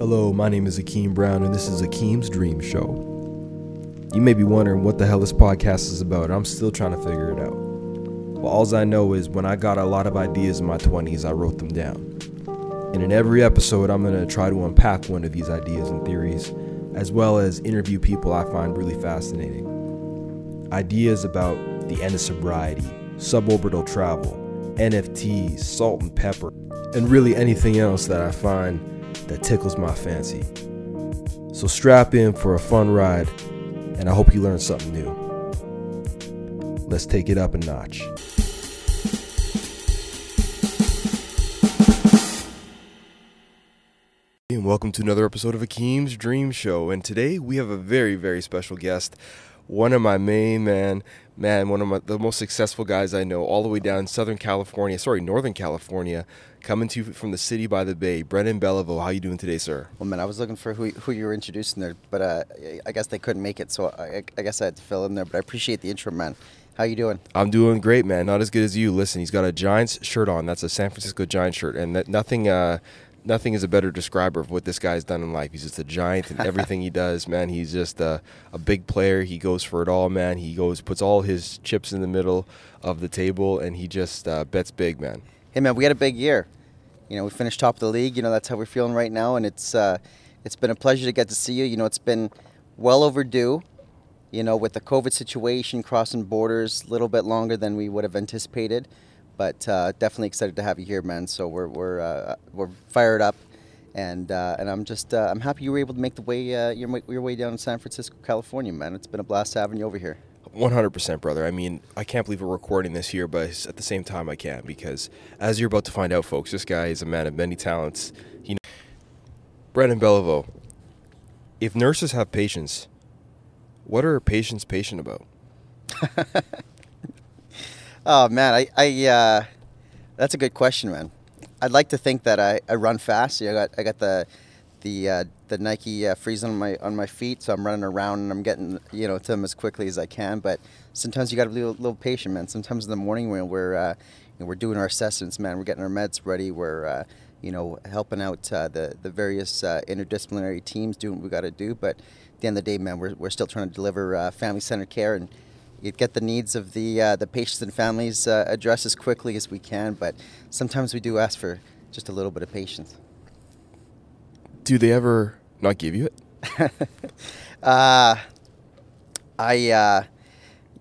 Hello, my name is Akeem Brown, and this is Akeem's Dream Show. You may be wondering what the hell this podcast is about. I'm still trying to figure it out. But all I know is when I got a lot of ideas in my 20s, I wrote them down. And in every episode, I'm going to try to unpack one of these ideas and theories, as well as interview people I find really fascinating. Ideas about the end of sobriety, suborbital travel, NFTs, salt and pepper, and really anything else that I find that tickles my fancy. So strap in for a fun ride, and I hope you learn something new. Let's take it up a notch. And welcome to another episode of Akeem's Dream Show. And today we have a very, very special guest. One of my main man, man, one of my, the most successful guys I know, all the way down in Southern California, sorry, Northern California, coming to you from the city by the bay. Brendan Beliveau, how you doing today, sir? Well, man, I was looking for who, who you were introducing there, but uh, I guess they couldn't make it, so I, I guess I had to fill in there. But I appreciate the intro, man. How you doing? I'm doing great, man. Not as good as you. Listen, he's got a Giants shirt on. That's a San Francisco Giants shirt, and that nothing. Uh, nothing is a better describer of what this guy's done in life. He's just a giant in everything he does, man. He's just a, a big player. He goes for it all, man. He goes, puts all his chips in the middle of the table, and he just uh, bets big, man. Hey, man, we had a big year. You know, we finished top of the league. You know, that's how we're feeling right now, and it's uh, it's been a pleasure to get to see you. You know, it's been well overdue. You know, with the COVID situation, crossing borders, a little bit longer than we would have anticipated but uh, definitely excited to have you here, man. So we're we're uh, we're fired up, and uh, and I'm just uh, I'm happy you were able to make the way uh, your your way down to San Francisco, California, man. It's been a blast having you over here. 100%, brother. I mean, I can't believe we're recording this here, but at the same time, I can because as you're about to find out, folks, this guy is a man of many talents. You He, Brendan Beliveau. If nurses have patients, what are patients patient about? Oh man, I, I uh, that's a good question, man. I'd like to think that I, I run fast. I got I got the the uh, the Nike uh, on my on my feet, so I'm running around and I'm getting you know to them as quickly as I can. But sometimes you got to be a little patient, man. Sometimes in the morning when we're uh, you know, we're doing our assessments, man, we're getting our meds ready. We're uh, you know helping out uh, the the various uh, interdisciplinary teams doing what we got to do. But at the end of the day, man, we're we're still trying to deliver family centered care and you get the needs of the uh, the patients and families uh, addressed as quickly as we can. But sometimes we do ask for just a little bit of patience. Do they ever not give you it? uh, I uh,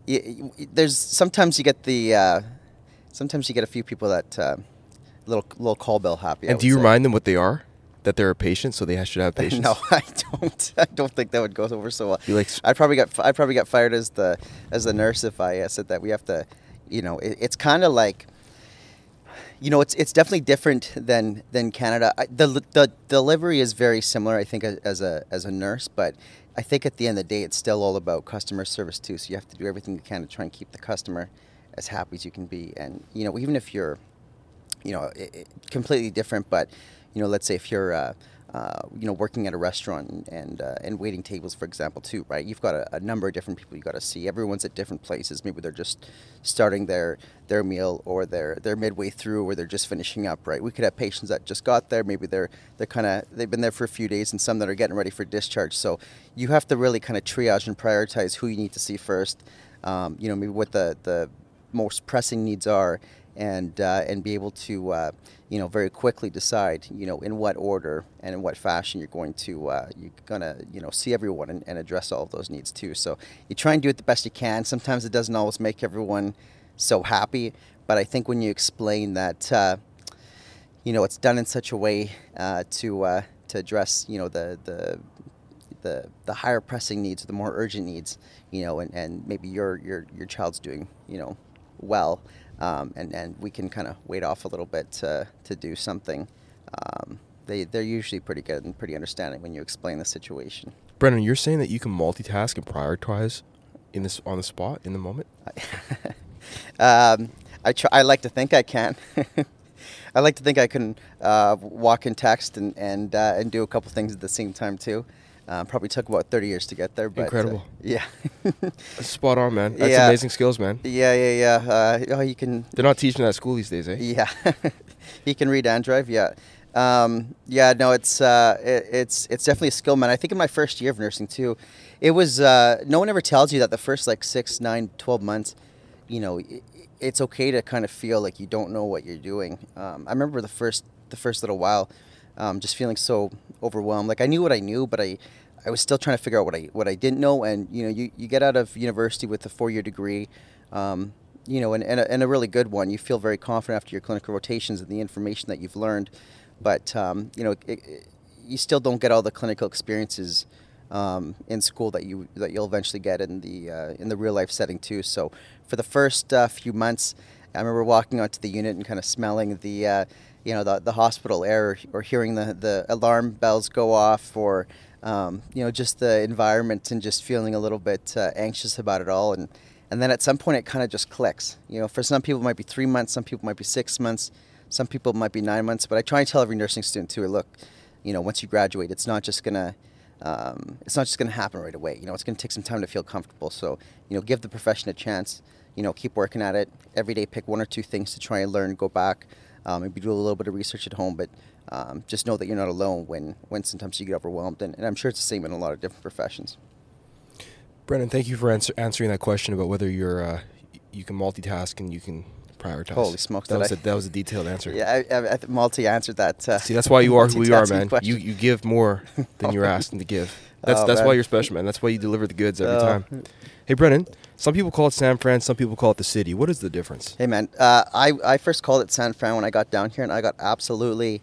y- y- there's sometimes you get the uh, sometimes you get a few people that uh, little little call bell happy. And do you say. remind them what they are? That they're a patient, so they should have patience. No, I don't. I don't think that would go over so well. You like- I'd probably get I probably got fired as the as the nurse if I uh, said that we have to, you know, it, it's kind of like, you know, it's it's definitely different than than Canada. I, the the delivery is very similar, I think, as, a as a nurse, but. I think at the end of the day, it's still all about customer service too. So you have to do everything you can to try and keep the customer as happy as you can be. And you know, even if you're you know, it, it, completely different. But you know, let's say if you're, uh, uh, you know, working at a restaurant and uh, and waiting tables, for example, too, right? You've got a, a number of different people you got to see. Everyone's at different places. Maybe they're just starting their their meal, or they're they're midway through, or they're just finishing up, right? We could have patients that just got there. Maybe they're they're kind of they've been there for a few days, and some that are getting ready for discharge. So you have to really kind of triage and prioritize who you need to see first. Um, you know, maybe what the the most pressing needs are and uh, and be able to uh, you know very quickly decide you know in what order and in what fashion you're going to uh, you're gonna you know see everyone and, and address all of those needs too. So you try and do it the best you can. Sometimes it doesn't always make everyone so happy, but I think when you explain that uh, you know it's done in such a way uh, to uh, to address you know the the the, the higher pressing needs, the more urgent needs, you know, and, and maybe your, your, your child's doing, you know, well, um, and, and we can kind of wait off a little bit to, to do something. Um, they, they're usually pretty good and pretty understanding when you explain the situation. Brendan, you're saying that you can multitask and prioritize in this on the spot in the moment. um, I try, I like to think I can. I like to think I can uh, walk and text and and uh, and do a couple things at the same time too. Uh, probably took about 30 years to get there, but uh, Incredible. yeah, Spot on, man. That's Yeah. amazing skills, man. yeah, yeah, yeah. Uh, oh, you can They're not teaching that at school these days, eh? Yeah, he can read and drive. Yeah, Um, yeah, no, it's uh, it, it's it's definitely a skill, man. I think in my first year of nursing too, it was uh, no one ever tells you that the first like six, nine, 12 months, you know, it, it's okay to kind of feel like you don't know what you're doing. Um, I remember the first the first little while, um, just feeling so overwhelmed. Like I knew what I knew, but I I was still trying to figure out what I what I didn't know. And you know, you, you get out of university with a four year degree. Um, you know, and, and a, and, a, really good one. You feel very confident after your clinical rotations and the information that you've learned but um, you know, it, it, you still don't get all the clinical experiences um, in school that you that you'll eventually get in the uh, in the real life setting too. So for the first uh, few months, I remember walking onto the unit and kind of smelling the uh, you know the, the hospital air or hearing the, the alarm bells go off or um, you know just the environment and just feeling a little bit uh, anxious about it all and and then at some point it kind of just clicks. You know, for some people it might be three months, some people might be six months some people might be nine months, but I try and tell every nursing student too. Look, you know, once you graduate, it's not just gonna um, it's not just gonna happen right away. You know, it's gonna take some time to feel comfortable. So you know, give the profession a chance. You know, keep working at it every day. Pick one or two things to try and learn. Go back, um, maybe do a little bit of research at home, but um, just know that you're not alone when when sometimes you get overwhelmed. And, and I'm sure it's the same in a lot of different professions. Brennan, thank you for answer, answering that question about whether you're uh, you can multitask and you can prioritize. Holy smokes! That, was, I, a, that was a detailed answer. Yeah, I, I, I multi answered that. Uh, See, that's why you are who you are, man. You you give more than you're asking to give. That's oh, that's man. why you're special, man. That's why you deliver the goods every oh. time. Hey, Brennan. Some people call it San Fran. Some people call it the city. What is the difference? Hey, man. Uh, I I first called it San Fran when I got down here, and I got absolutely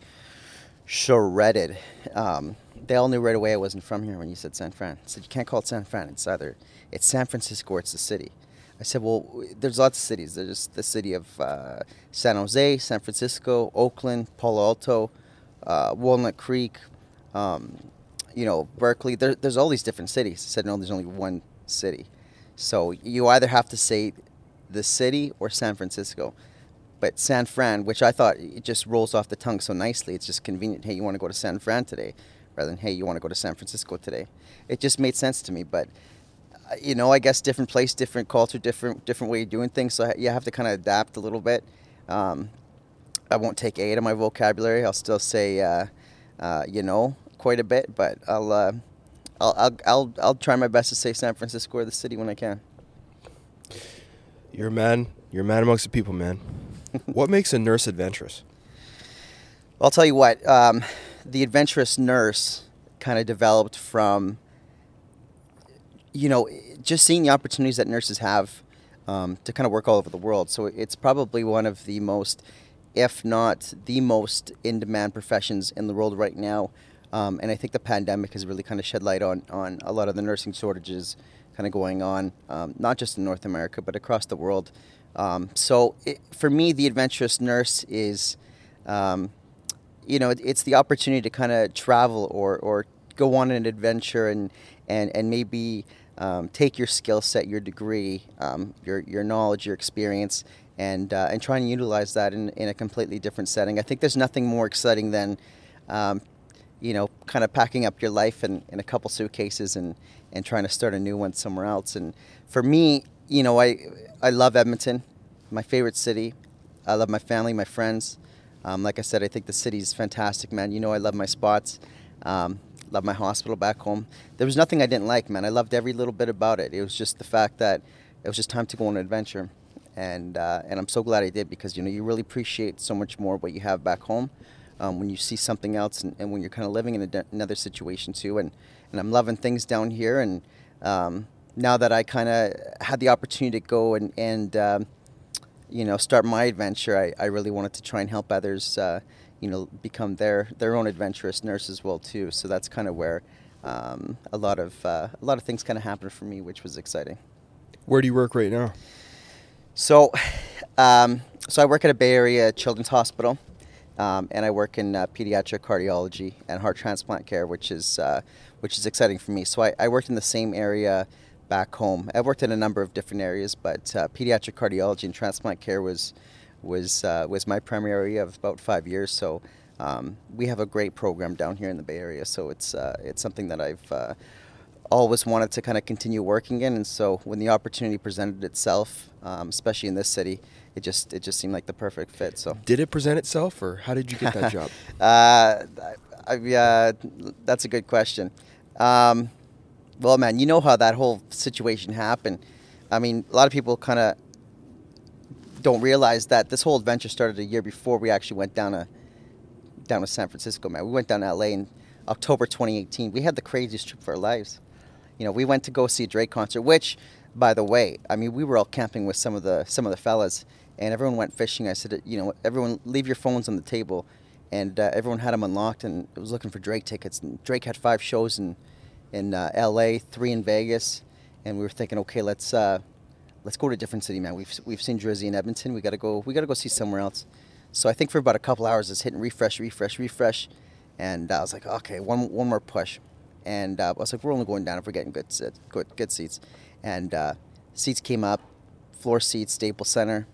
shredded. Um, they all knew right away I wasn't from here when you said San Fran. I said you can't call it San Fran. It's either it's San Francisco or it's the city. I said, well, there's lots of cities. There's the city of uh, San Jose, San Francisco, Oakland, Palo Alto, uh, Walnut Creek, um, you know, Berkeley. There, there's all these different cities. I said, no, there's only one city. So you either have to say the city or San Francisco. But San Fran, which I thought it just rolls off the tongue so nicely, it's just convenient. Hey, you want to go to San Fran today, rather than hey, you want to go to San Francisco today. It just made sense to me. But you know, I guess different place, different culture, different different way of doing things. So you have to kind of adapt a little bit. Um, I won't take A to my vocabulary. I'll still say, uh, uh, you know, quite a bit, but I'll, uh, I'll, I'll, I'll, I'll try my best to say San Francisco or the city when I can. You're a man. You're a man amongst the people, man. What makes a nurse adventurous? I'll tell you what. Um, the adventurous nurse kind of developed from you know, just seeing the opportunities that nurses have um, to kind of work all over the world. So it's probably one of the most, if not the most in demand professions in the world right now. Um, and I think the pandemic has really kind of shed light on, on a lot of the nursing shortages kind of going on, um, not just in North America, but across the world. Um, so it, for me, the adventurous nurse is, um, you know, it, it's the opportunity to kind of travel or, or go on an adventure and, and, and maybe um, take your skill set, your degree, um, your, your knowledge, your experience, and, uh, and try and utilize that in, in a completely different setting. I think there's nothing more exciting than, um, you know, kind of packing up your life in, in a couple suitcases and, and trying to start a new one somewhere else. And for me, you know, I, I love Edmonton, my favorite city. I love my family, my friends. Um, like I said, I think the city's fantastic, man. You know, I love my spots. Um, love my hospital back home. There was nothing I didn't like, man. I loved every little bit about it. It was just the fact that it was just time to go on an adventure, and uh, and I'm so glad I did because you know you really appreciate so much more what you have back home um, when you see something else and, and when you're kind of living in de- another situation too. And and I'm loving things down here, and um, now that I kind of had the opportunity to go and and um, you know start my adventure, I, I really wanted to try and help others. Uh, you know, become their their own adventurous nurse as well too. So that's kind of where um, a lot of uh, a lot of things kind of happened for me, which was exciting. Where do you work right now? So, um, so I work at a Bay Area Children's Hospital, um, and I work in uh, pediatric cardiology and heart transplant care, which is uh, which is exciting for me. So I, I, worked in the same area back home. I've worked in a number of different areas, but uh, pediatric cardiology and transplant care was was uh, was my primary area of about five years. So um, we have a great program down here in the Bay Area. So it's uh, it's something that I've uh, always wanted to kind of continue working in. And so when the opportunity presented itself, um, especially in this city, it just it just seemed like the perfect fit. So Did it present itself, or how did you get that job? uh, I, uh, that's a good question. Um, well, man, you know how that whole situation happened. I mean, a lot of people kind of don't realize that this whole adventure started a year before we actually went down to down to San Francisco. Man, we went down to LA in October 2018. We had the craziest trip of our lives. You know, we went to go see a Drake concert, which, by the way, I mean, we were all camping with some of the some of the fellas, and everyone went fishing. I said, you know, everyone leave your phones on the table, and uh, everyone had them unlocked and was looking for Drake tickets. And Drake had five shows in in uh, L.A., three in Vegas, and we were thinking, okay, let's uh, let's go to a different city, man. We've we've seen Drizzy and Edmonton. We gotta go. We gotta go see somewhere else. So I think for about a couple hours, it's hitting refresh, refresh, refresh, and I was like, okay, one one more push, and uh, I was like, we're only going down if we're getting good good good seats, and uh, seats came up, floor seats, Staples Center,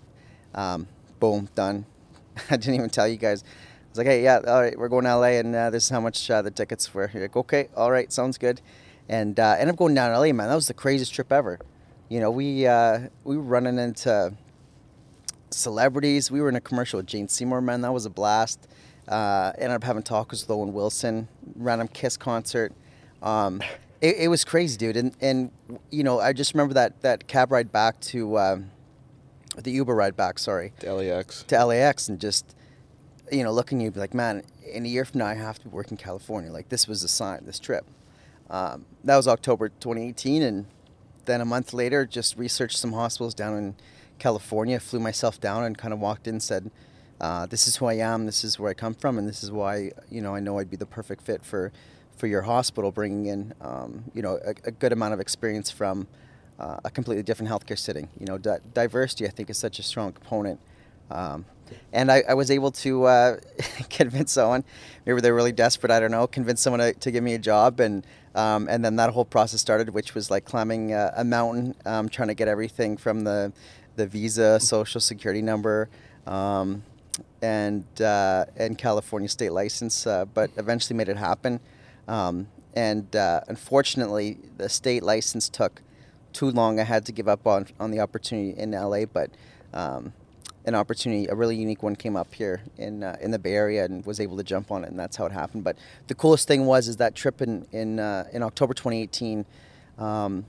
um, boom, done. I didn't even tell you guys. Was like, hey, yeah, all right, we're going to LA, and uh, this is how much uh, the tickets were. You're like, okay, all right, sounds good, and uh, ended up going down to LA, man. That was the craziest trip ever. You know, we uh, we were running into celebrities. We were in a commercial with Jane Seymour, man. That was a blast. Uh, ended up having talks with Owen Wilson, random Kiss concert. Um, it, it, was crazy, dude. And, and, you know, I just remember that, that cab ride back to, um, the Uber ride back, sorry. To LAX. To LAX and just, you know, looking at you, be like, man, in a year from now, I have to be working in California. Like, this was a sign, this trip. Um, that was October 2018. And then a month later, just researched some hospitals down in California, flew myself down and kind of walked in and said, uh, this is who I am, this is where I come from, and this is why, you know, I know I'd be the perfect fit for, for your hospital, bringing in, um, you know, a, a, good amount of experience from uh, a completely different healthcare setting. You know, di- diversity, I think, is such a strong component. Um, and I, I, was able to uh, convince someone, maybe they're really desperate, I don't know, convince someone to, to give me a job. And, um, and then that whole process started, which was like climbing a, a mountain, um, trying to get everything from the, the visa, social security number, um, and uh, and California state license, uh, but eventually made it happen. Um, and uh, unfortunately, the state license took too long. I had to give up on on the opportunity in LA, but um, an opportunity, a really unique one, came up here in uh, in the Bay Area, and was able to jump on it, and that's how it happened. But the coolest thing was is that trip in in uh, in October 2018. Um,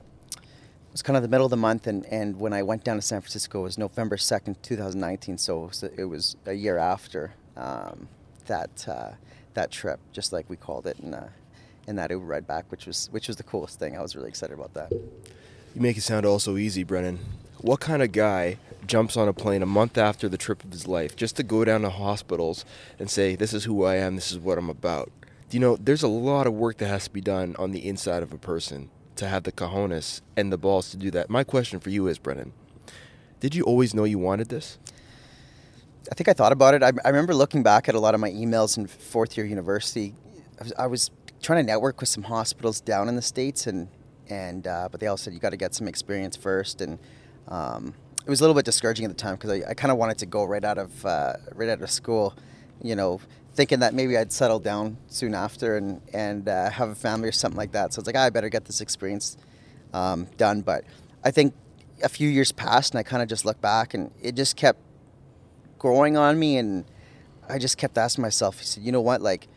was kind of the middle of the month, and, and when I went down to San Francisco, it was November 2nd, 2019. So it was, a year after um, that uh, that trip, just like we called it in, uh, in that Uber ride back, which was which was the coolest thing. I was really excited about that. You make it sound all so easy, Brennan. What kind of guy jumps on a plane a month after the trip of his life just to go down to hospitals and say, "This is who I am. This is what I'm about"? You know, there's a lot of work that has to be done on the inside of a person to have the cojones and the balls to do that. My question for you is, Brennan, did you always know you wanted this? I think I thought about it. I, I remember looking back at a lot of my emails in fourth year university. I was, I was trying to network with some hospitals down in the states, and and uh, but they all said you got to get some experience first, and um, it was a little bit discouraging at the time because I, I kind of wanted to go right out of uh, right out of school, you know, thinking that maybe I'd settle down soon after and and uh, have a family or something like that. So it's like ah, I better get this experience um, done. But I think a few years passed, and I kind of just look back, and it just kept growing on me, and I just kept asking myself, said, you know what, like,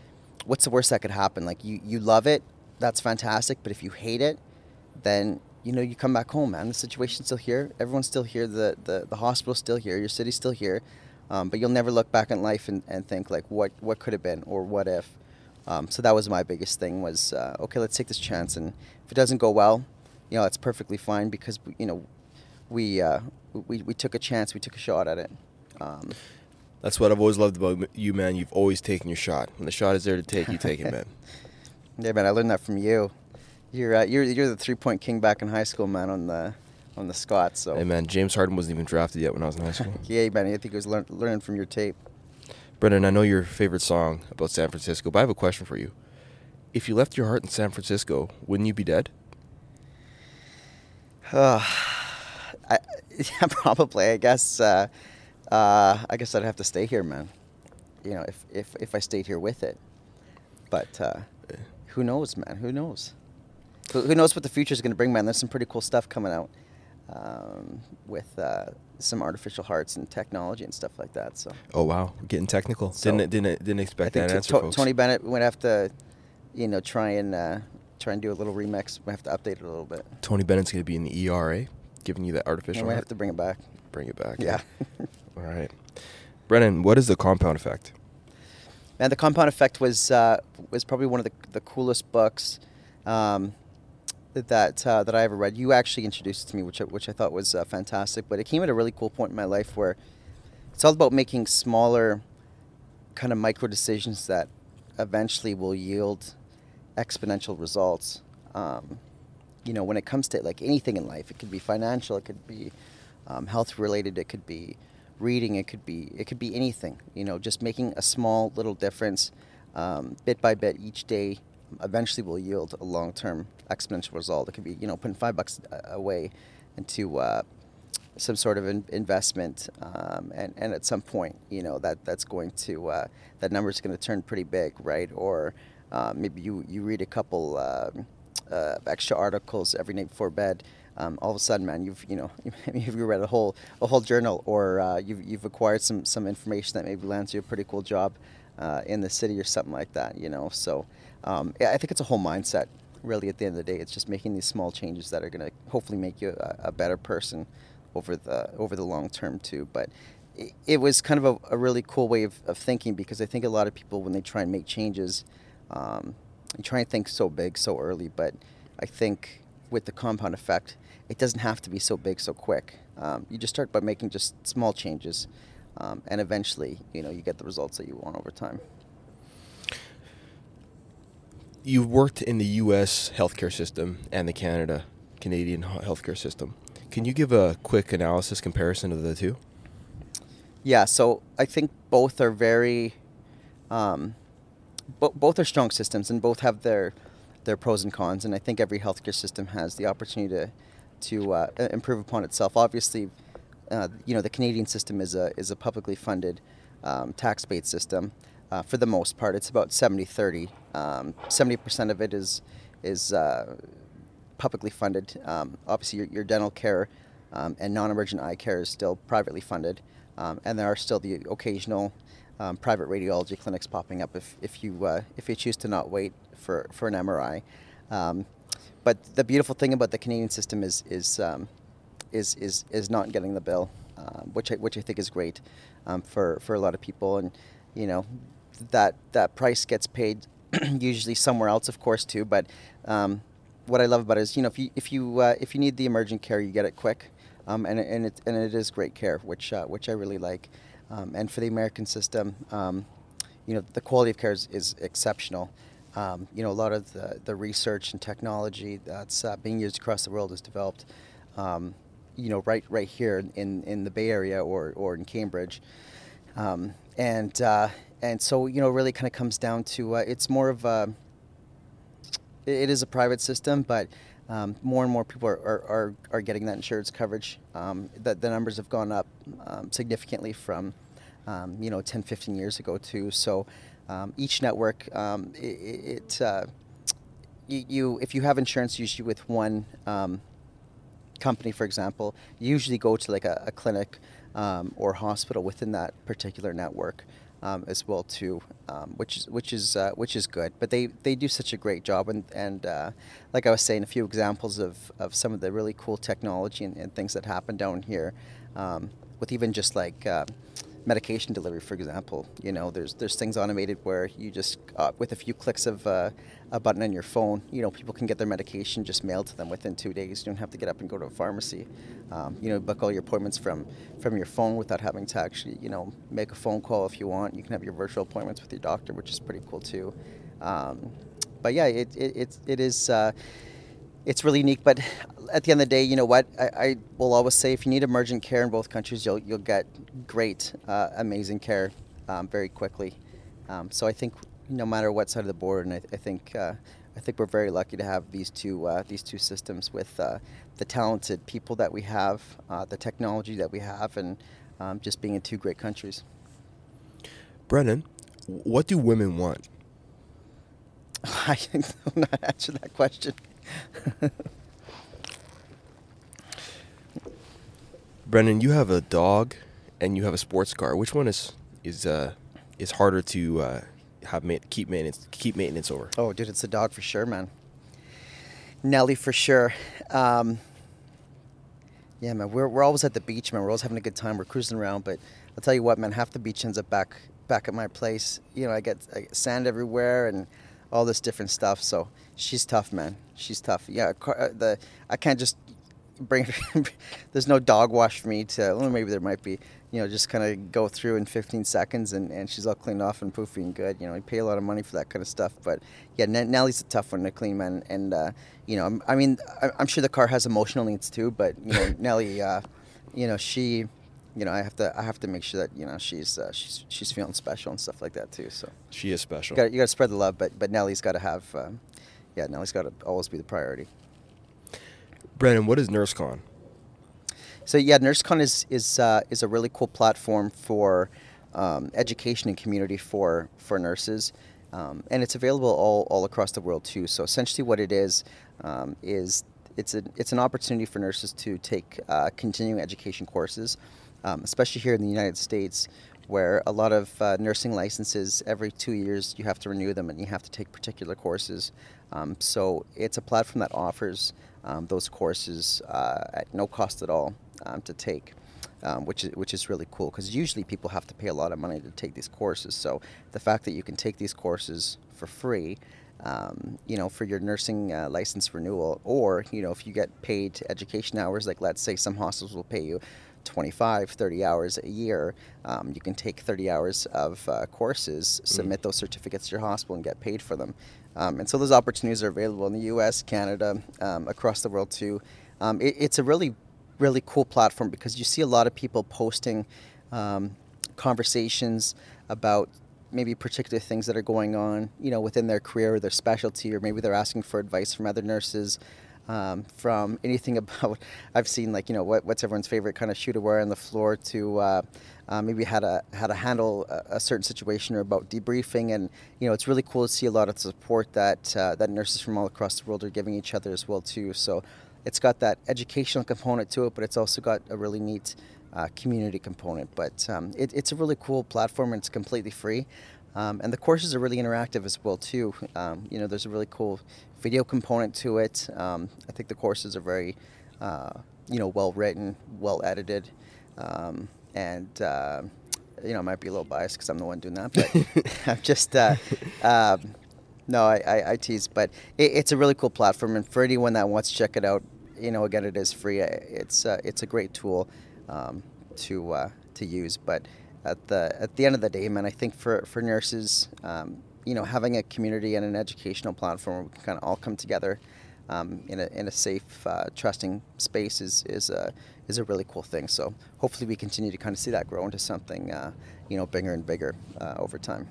what's the worst that could happen? Like you you love it, that's fantastic, but if you hate it, then you know you come back home, man. The situation's still here, everyone's still here, the the, the hospital's still here, your city's still here. Um, but you'll never look back in life and, and think like what what could have been or what if. Um, so that was my biggest thing was uh, okay, let's take this chance, and if it doesn't go well, you know that's perfectly fine because you know we uh, we we took a chance, we took a shot at it. Um, that's what I've always loved about you, man. You've always taken your shot. When the shot is there to take, you take it, man. Yeah, man. I learned that from you. You're uh, you're you're the three point king back in high school, man. On the on the Scots. So. Hey man, James Harden wasn't even drafted yet when I was in high school. yeah, man, I think he was learn, learning from your tape. Brendan, I know your favorite song about San Francisco, but I have a question for you. If you left your heart in San Francisco, wouldn't you be dead? Uh, I, yeah, probably. I guess. Uh, uh, I guess I'd have to stay here, man. You know, if if if I stayed here with it. But uh, who knows, man? Who knows? Who, who knows what the future is going to bring, man? There's some pretty cool stuff coming out. um, with uh, some artificial hearts and technology and stuff like that. So Oh wow, getting technical. So, didn't didn't didn't expect that answer, To- folks. Tony Bennett would have to, you know, try and uh, try and do a little remix. We have to update it a little bit. Tony Bennett's gonna be in the ERA, giving you that artificial. And we heart. have to bring it back. bring it back. Yeah. All right, Brennan. What is the compound effect? Man, the Compound Effect was uh, was probably one of the, the coolest books um, that uh, that I ever read. You actually introduced it to me, which I, which I thought was uh, fantastic. But it came at a really cool point in my life where it's all about making smaller, kind of micro decisions that eventually will yield exponential results. Um, you know, when it comes to like anything in life, it could be financial, it could be um, health related, it could be reading, it could be it could be anything. You know, just making a small little difference, um, bit by bit each day, eventually will yield a long term exponential result. It could be you know putting five bucks away into uh, some sort of in- investment, um, and and at some point, you know that that's going to uh, that number's going to turn pretty big, right? Or uh, maybe you you read a couple um uh, extra articles every night before bed. Um, all of a sudden, man, you've you know you've read a whole a whole journal, or uh, you've you've acquired some some information that maybe lands you a pretty cool job uh, in the city or something like that. You know, so um, I think it's a whole mindset. Really, at the end of the day, it's just making these small changes that are going to hopefully make you a, a better person over the over the long term too. But it, it was kind of a, a really cool way of, of thinking because I think a lot of people when they try and make changes, um, they try and think so big so early. But I think with the compound effect, it doesn't have to be so big so quick. Um, you just start by making just small changes, um, and eventually, you know, you get the results that you want over time. You've worked in the U.S. healthcare system and the Canada Canadian healthcare system. Can you give a quick analysis comparison of the two? Yeah, so I think both are very, um, bo- both are strong systems, and both have their their pros and cons. And I think every healthcare system has the opportunity to to uh, improve upon itself. Obviously, uh, you know the Canadian system is a is a publicly funded, um, tax based system. Uh, for the most part, it's about 70-30. Um, 70% of it is is uh, publicly funded. Um, obviously, your, your dental care um, and non-emergent eye care is still privately funded, um, and there are still the occasional um, private radiology clinics popping up if, if you uh, if you choose to not wait for, for an MRI. Um, but the beautiful thing about the Canadian system is is um, is, is is not getting the bill, which I, which I think is great um, for for a lot of people, and you know that that price gets paid usually somewhere else, of course, too. But um, what I love about it is, you know, if you if you uh, if you need the emergent care, you get it quick, um, and and it and it is great care, which uh, which I really like. Um, and for the American system, um, you know, the quality of care is, is exceptional. Um, you know, a lot of the, the research and technology that's uh, being used across the world is developed, um, you know, right right here in, in the Bay Area or, or in Cambridge. And uh, and so you know, really kind of comes down to uh, it's more of a it is a private system, but um, more and more people are, are, are, are getting that insurance coverage. Um, the, the numbers have gone up um, significantly from um, you know 10, 15 years ago too. So um, each network, um, it, it uh, you, you if you have insurance usually with one company, for example, you usually go to like a, a clinic or hospital within that particular network um, as well too, um, which is which is uh, which is good. But they, they do such a great job, and and uh, like I was saying, a few examples of, of some of the really cool technology and, and things that happen down here, um, with even just like. Uh, medication delivery, for example, you know, there's there's things automated where you just uh, with a few clicks of uh, a button on your phone, you know, people can get their medication just mailed to them within two days. You don't have to get up and go to a pharmacy. Um, you know, book all your appointments from from your phone without having to actually, you know, make a phone call if you want. You can have your virtual appointments with your doctor, which is pretty cool too. Um, but yeah, it it it, it is. Uh, it's really unique. But at the end of the day, you know what? I, I will always say if you need emergent care in both countries, you'll you'll get great, uh, amazing care um, very quickly. Um, so I think no matter what side of the board, and I, I think uh, I think we're very lucky to have these two uh, these two systems with uh, the talented people that we have, uh, the technology that we have, and um, just being in two great countries. Brennan, what do women want? I don't know how to answer that question. Brendan, you have a dog and you have a sports car. Which one is is uh is harder to uh, have ma- keep maintenance keep maintenance over? Oh, dude, it's the dog for sure, man. Nelly for sure. Um, yeah, man, we're, we're always at the beach, man. We're always having a good time. We're cruising around, but I'll tell you what, man. Half the beach ends up back back at my place. You know, I get, I get sand everywhere and all this different stuff. So she's tough, man. She's tough. Yeah, car- uh, the I can't just bring. there's no dog wash for me to. Well, maybe there might be. You know, just kind of go through in 15 seconds, and, and she's all cleaned off and poofy and good. You know, you pay a lot of money for that kind of stuff, but yeah, N- Nellie's a tough one to clean, man. And uh, you know, I'm- I mean, I'm sure the car has emotional needs too, but you know, Nellie, uh, you know, she, you know, I have to, I have to make sure that you know she's, uh, she's, she's feeling special and stuff like that too. So She is special. you got, you to spread the love, but but Nellie's got to have, um, yeah, Nellie's got to always be the priority. Brandon, what is NurseCon? So yeah, NurseCon is is uh, is a really cool platform for um, education and community for for nurses, um, and it's available all, all across the world too. So essentially, what it is um, is it's a it's an opportunity for nurses to take uh, continuing education courses, um, especially here in the United States, where a lot of uh, nursing licenses every two years you have to renew them and you have to take particular courses. Um, so it's a platform that offers um, those courses uh, at no cost at all um, to take, um, which is which is really cool because usually people have to pay a lot of money to take these courses. So the fact that you can take these courses for free, um, you know, for your nursing uh, license renewal, or you know, if you get paid education hours, like let's say some hospitals will pay you. 25, 30 hours a year. Um, you can take 30 hours of uh, courses, submit those certificates to your hospital, and get paid for them. Um, and so those opportunities are available in the U.S., Canada, um, across the world too. Um, it, it's a really, really cool platform because you see a lot of people posting um, conversations about maybe particular things that are going on, you know, within their career or their specialty, or maybe they're asking for advice from other nurses. Um, from anything about, I've seen like you know what, what's everyone's favorite kind of shoe to wear on the floor to uh, uh, maybe how to how to handle a, a certain situation or about debriefing, and you know it's really cool to see a lot of support that uh, that nurses from all across the world are giving each other as well too. So it's got that educational component to it, but it's also got a really neat uh, community component. But um, it, it's a really cool platform and it's completely free. Um, and the courses are really interactive as well too. Um, you know, there's a really cool video component to it. Um, I think the courses are very, uh, you know, well written, well edited, um, and uh, you know, I might be a little biased because I'm the one doing that, but I'm just. Uh, um, no, I, I, I tease, but it, it's a really cool platform, and for anyone that wants to check it out, you know, again, it is free. It's uh, it's a great tool um, to uh, to use, but at the at the end of the day, man, I think for for nurses, um, you know, having a community and an educational platform where we can kind of all come together um, in a in a safe, uh, trusting space is is a is a really cool thing. So hopefully, we continue to kind of see that grow into something, uh, you know, bigger and bigger uh, over time.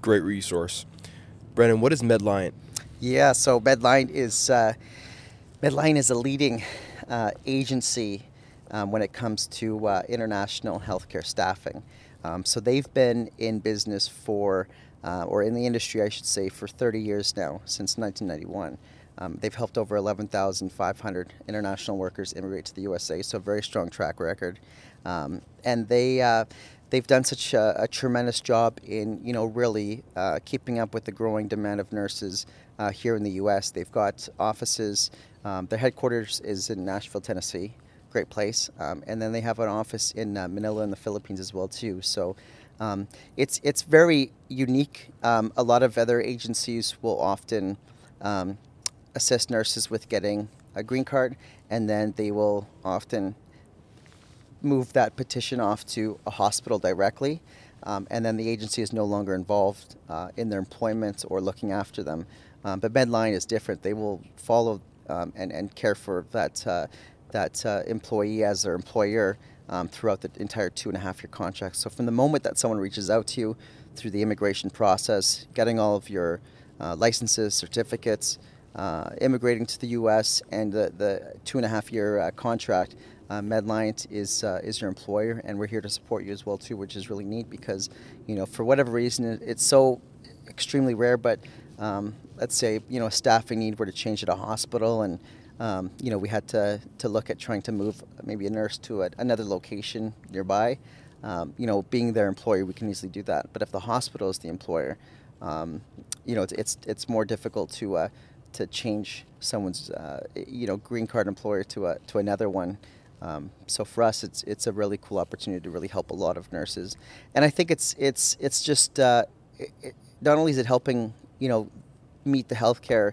Great resource. Brendan, what is Medline? Yeah, so Medline is uh, Medline is a leading uh, agency um, when it comes to uh, international healthcare staffing. Um, so they've been in business for, uh, or in the industry, I should say, for 30 years now, since 1991. Um, they've helped over 11,500 international workers immigrate to the USA, so a very strong track record. Um, and they uh, they've done such a, a, tremendous job in you know really uh, keeping up with the growing demand of nurses uh, here in the U.S. They've got offices. Um, their headquarters is in Nashville, Tennessee. Great place, um, and then they have an office in uh, Manila in the Philippines as well too. So. Um, it's it's very unique. Um, a lot of other agencies will often assist nurses with getting a green card, and then they will often move that petition off to a hospital directly, um, and then the agency is no longer involved uh, in their employment or looking after them. Um, but Medline is different. They will follow um, and, and care for that, uh, that uh, employee as their employer um, throughout the entire two and a half year contract. So from the moment that someone reaches out to you through the immigration process, getting all of your uh, licenses, certificates, uh, immigrating to the U.S., and the, the two and a half year uh, contract, uh, Medline is uh, is your employer, and we're here to support you as well too, which is really neat because, you know, for whatever reason, it's so extremely rare. But um, let's say you know a staffing need were to change at a hospital, and um, you know, we had to, to look at trying to move maybe a nurse to a, another location nearby. Um, you know, being their employer, we can easily do that. But if the hospital is the employer, um, you know, it's, it's, it's more difficult to, uh, to change someone's, uh, you know, green card employer to, a, to another one. Um, so for us, it's it's a really cool opportunity to really help a lot of nurses, and I think it's it's it's just uh, it, it, not only is it helping you know meet the healthcare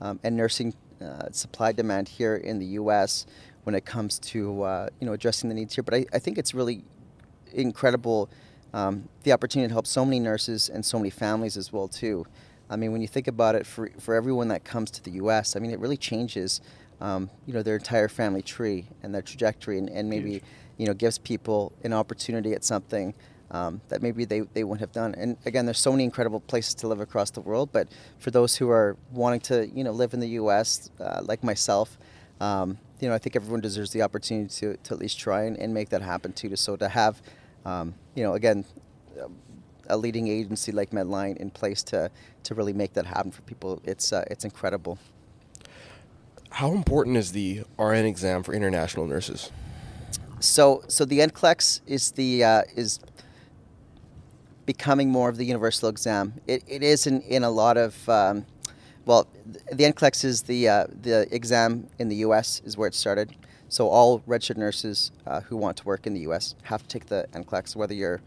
um, and nursing uh, supply demand here in the U.S. when it comes to uh, you know addressing the needs here, but I, I think it's really incredible um, the opportunity to help so many nurses and so many families as well too. I mean, when you think about it, for for everyone that comes to the U.S., I mean, it really changes um, you know their entire family tree and their trajectory, and, and maybe Huge. you know gives people an opportunity at something um, that maybe they, they wouldn't have done. And again, there's so many incredible places to live across the world, but for those who are wanting to you know live in the U.S. Uh, like myself. Um, you know, I think everyone deserves the opportunity to, to at least try and, and make that happen too. So to have, um, you know, again, a leading agency like Medline in place to, to really make that happen for people, it's uh, it's incredible. How important is the RN exam for international nurses? So, so the NCLEX is the uh, is becoming more of the universal exam. It, it is in, in a lot of um, well, the NCLEX is the uh, the exam in the U.S. is where it started. So all registered nurses uh, who want to work in the U.S. have to take the NCLEX, whether you're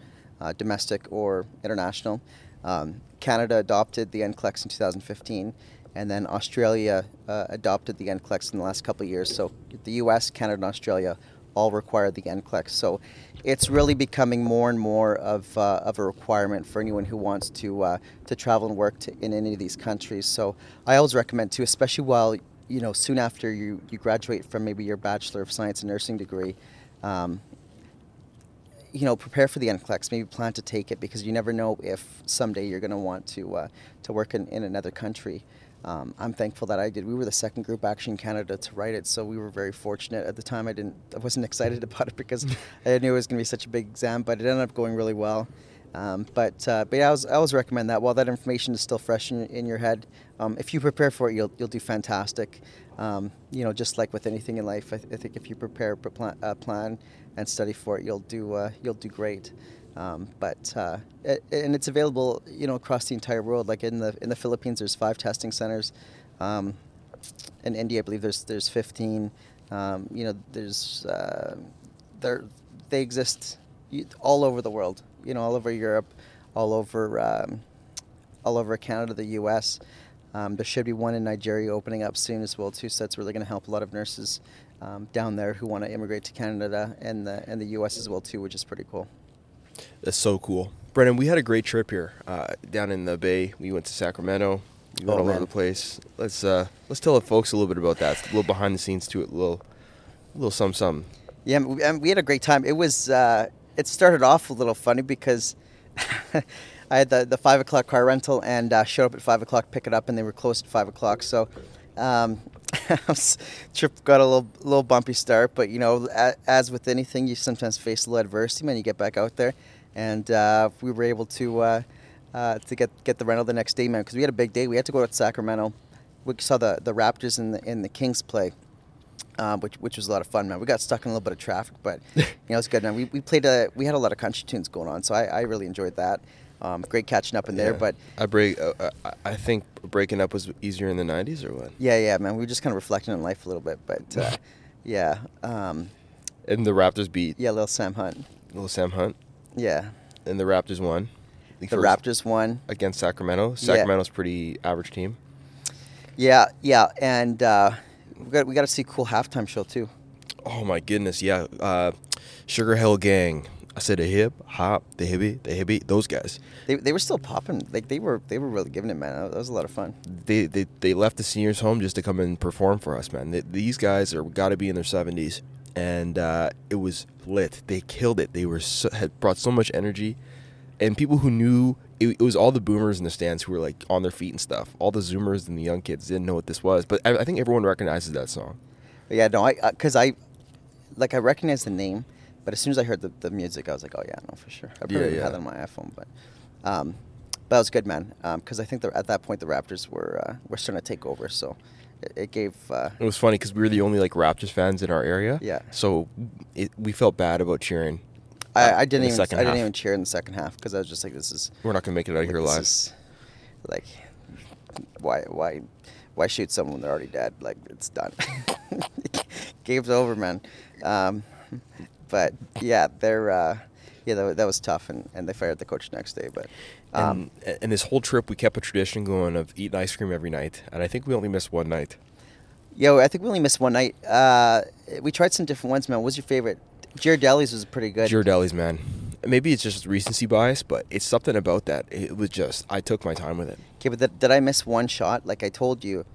uh, domestic or international. Um, Canada adopted the NCLEX in 2015, and then Australia uh, adopted the NCLEX in the last couple of years. So the U.S., Canada, and Australia all require the NCLEX. So it's really becoming more and more of, uh, of a requirement for anyone who wants to uh, to travel and work to, in any of these countries. So I always recommend to, especially while you know soon after you, you graduate from maybe your Bachelor of Science and Nursing degree. Um, you know, prepare for the NCLEX. Maybe plan to take it because you never know if someday you're going to want to uh, to work in, in another country um, I'm thankful that I did. We were the second group actually in Canada to write it, so we were very fortunate. At the time, I didn't, I wasn't excited about it because I knew it was going to be such a big exam, but it ended up going really well. Um, but uh, but yeah, I, was, I always recommend that. While that information is still fresh in, in your head, um, if you prepare for it, you'll you'll do fantastic. Um, you know, just like with anything in life, I, th- I think if you prepare, plan, uh, plan, and study for it, you'll do uh, you'll do great. Um, but uh, it, and it's available, you know, across the entire world. Like in the in the Philippines, there's five testing centers. Um, in India, I believe there's there's 15. Um, you know, there's uh, there they exist all over the world. You know, all over Europe, all over um, all over Canada, the U.S. Um, there should be one in Nigeria opening up soon as well too. So that's really going to help a lot of nurses um, down there who want to immigrate to Canada and the and the U.S. as well too, which is pretty cool. That's so cool. Brendan, we had a great trip here uh, down in the Bay. We went to Sacramento. We went oh, all man. over the place. Let's uh, let's tell the folks a little bit about that. a little behind the scenes to it. A little, a little some some. Yeah, we had a great time. It was. Uh, it started off a little funny because I had the, the five o'clock car rental and uh, showed up at five o'clock, pick it up, and they were closed at five o'clock. So, um, trip got a little little bumpy start, but you know, as with anything, you sometimes face a little adversity when you get back out there, and uh, we were able to uh, uh, to get get the rental the next day, man, because we had a big day. We had to go to Sacramento. We saw the, the Raptors and the in the Kings play, um, which which was a lot of fun, man. We got stuck in a little bit of traffic, but you know it's good. Man, we, we played a we had a lot of country tunes going on, so I, I really enjoyed that. Um, great catching up in there, but I break. Uh, uh I think breaking up was easier in the '90s, or what? Yeah, yeah, man. We were just kind of reflecting on life a little bit, but uh, yeah. Um, and the Raptors beat. Yeah, little Sam Hunt. Little Sam Hunt. Yeah. And the Raptors won. The, the Raptors won against Sacramento. Sacramento's yeah. pretty average team. Yeah, yeah, and uh, we got we got to see cool halftime show too. Oh my goodness, yeah. Uh, Sugar Hill Gang I said the hip hop, the hippie, the hippie. Those guys. They, they were still popping. Like they were they were really giving it, man. That was a lot of fun. They they, they left the seniors home just to come and perform for us, man. They, these guys are got to be in their seventies, and uh, it was lit. They killed it. They were so, had brought so much energy, and people who knew it, was all the boomers in the stands who were like on their feet and stuff. All the zoomers and the young kids didn't know what this was, but I, I think everyone recognizes that song. Yeah, no, I because I, I like I recognize the name but as soon as I heard the, the music, I was like, oh yeah, no, for sure. I probably yeah, yeah. had it on my iPhone, but um, but that was good, man. Because um, I think at that point the Raptors were uh, were starting to take over. So it, it gave. Uh, It was funny because we were the only like Raptors fans in our area. Yeah. So it, we felt bad about cheering. I, uh, I didn't the even I didn't even cheer in the second half because I was just like, this is We're not gonna make it out of like, here this alive. is, like, why why why shoot someone they're already dead? Like it's done. Game's over, man. Um, but yeah, they're uh, yeah that, that was tough, and, and they fired the coach next day. But um, and, and this whole trip, we kept a tradition going of eating ice cream every night, and I think we only missed one night. Yo, I think we only missed one night. Uh, we tried some different ones, man. What was your favorite? Ghirardelli's was pretty good. Ghirardelli's, man. Maybe it's just recency bias, but it's something about that. It was just I took my time with it. Okay, but did I miss one shot? Like I told you,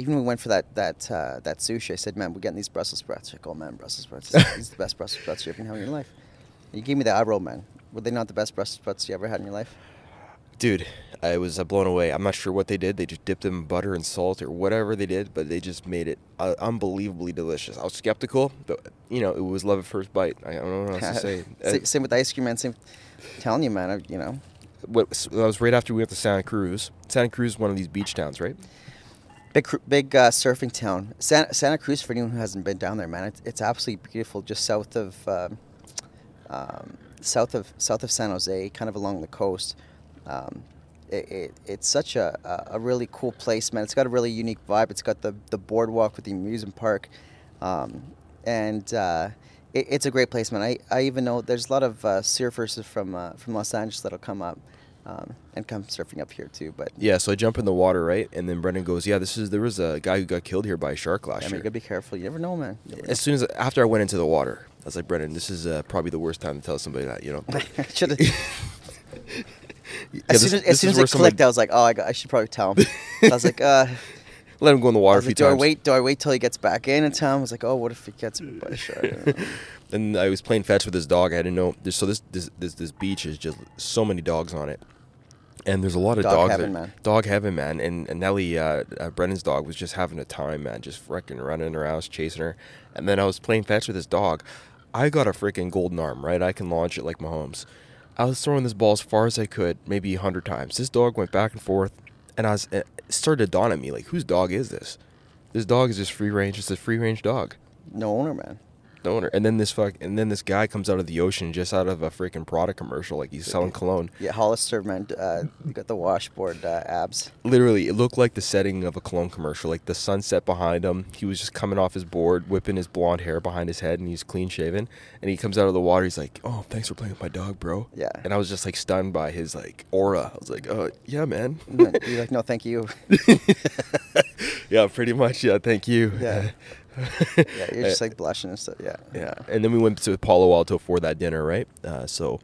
even when we went for that that uh, that sushi, I said, "Man, we're getting these Brussels sprouts." Like, oh man, Brussels sprouts. Are the best Brussels sprouts you've ever had in your life. You gave me the eye roll, man. Were they not the best Brussels sprouts you ever had in your life? Dude, I was uh, blown away. I'm not sure what they did. They just dipped them in butter and salt or whatever they did, but they just made it uh, unbelievably delicious. I was skeptical, but you know, it was love at first bite. I don't know what else to say. Same with the ice cream, man. Same. telling you, man. I, you know, what that was right after we went to Santa Cruz. Santa Cruz is one of these beach towns, right? Big big uh, surfing town. Santa, Santa Cruz, for anyone who hasn't been down there, man, it's, it's absolutely beautiful. Just south of um, um, south of south of San Jose, kind of along the coast. Um, it, it, it's such a, a, really cool place, man. It's got a really unique vibe. It's got the, the boardwalk with the amusement park, um, and uh, it, it's a great place, man. I, I even know there's a lot of uh, surfers from uh, from Los Angeles that'll come up um, and come surfing up here too. But Yeah, so I jump in the water, right? And then Brendan goes, "Yeah, this is there was a guy who got killed here by a shark last year. I mean, you gotta be careful. You never know, man. Never know. As soon as after I went into the water, I was like, "Brendan, this is uh, probably the worst time to tell somebody that." You know, Should have. Yeah, As this- soon as, this as, soon as it somebody- clicked, I was like, "Oh, I, got, I should probably tell him." I was like, uh, let him go in the water a few like, "Do I wait? Do I wait till he gets back in and tell him?" I was like, "Oh, what if he gets by a shark?" Know. And I was playing fetch with his dog. I didn't know. So this, this this this beach is just so many dogs on it, and there's a lot of Dog dogs. heaven, that- man. Dog heaven, man. And, and Nelly, uh, uh, Brendan's dog, was just having a time, man. Just freaking running around, chasing her. And then I was playing fetch with his dog. I got a freaking golden arm, right? I can launch it like Mahomes. I was throwing this ball as far as I could, maybe a hundred times. This dog went back and forth, and I was it started to dawn on me like, whose dog is this? This dog is just free range. It's a free range dog. no owner, man. The owner. And then this fuck and then this guy comes out of the ocean just out of a freaking product commercial like he's selling cologne. Yeah, Hollister, man. Uh, you got the washboard uh, abs. Literally, it looked like the setting of a cologne commercial. Like the sunset behind him. He was just coming off his board, whipping his blonde hair behind his head, and he's clean shaven. And he comes out of the water. He's like, "Oh, thanks for playing with my dog, bro." Yeah. And I was just like stunned by his like aura. I was like, "Oh, yeah, man." You're like, "No, thank you." yeah, pretty much. Yeah, thank you. Yeah. Yeah, you're just like blushing and stuff. Yeah. Yeah, and then we went to Palo Alto for that dinner, right? Uh, so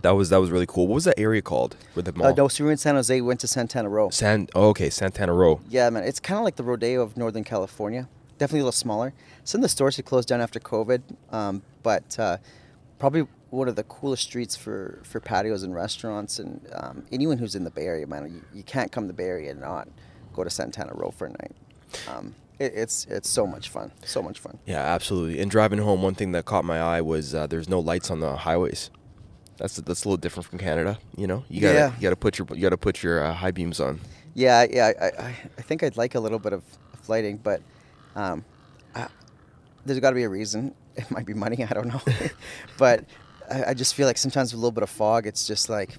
that was that was really cool. What was that area called? Where the mall? Uh, no, so we were in San Jose. We went to Santana Row. San. Oh, okay, Santana Row. Yeah, man. It's kind of like the rodeo of Northern California. Definitely a little smaller. Some of the stores had closed down after COVID, um, but uh, probably one of the coolest streets for, for patios and restaurants. And um, anyone who's in the Bay Area, man, you, you can't come to the Bay Area and not go to Santana Row for a night. Um, it, it's it's so much fun. So much fun. Yeah, absolutely. And driving home, one thing that caught my eye was uh, there's no lights on the highways. That's that's a little different from Canada. You know, you gotta Yeah. you gotta put your you gotta put your uh, high beams on. Yeah, yeah. I, I, I think I'd like a little bit of lighting, but um, I, there's got to be a reason. It might be money. I don't know, but I, I just feel like sometimes with a little bit of fog, it's just like,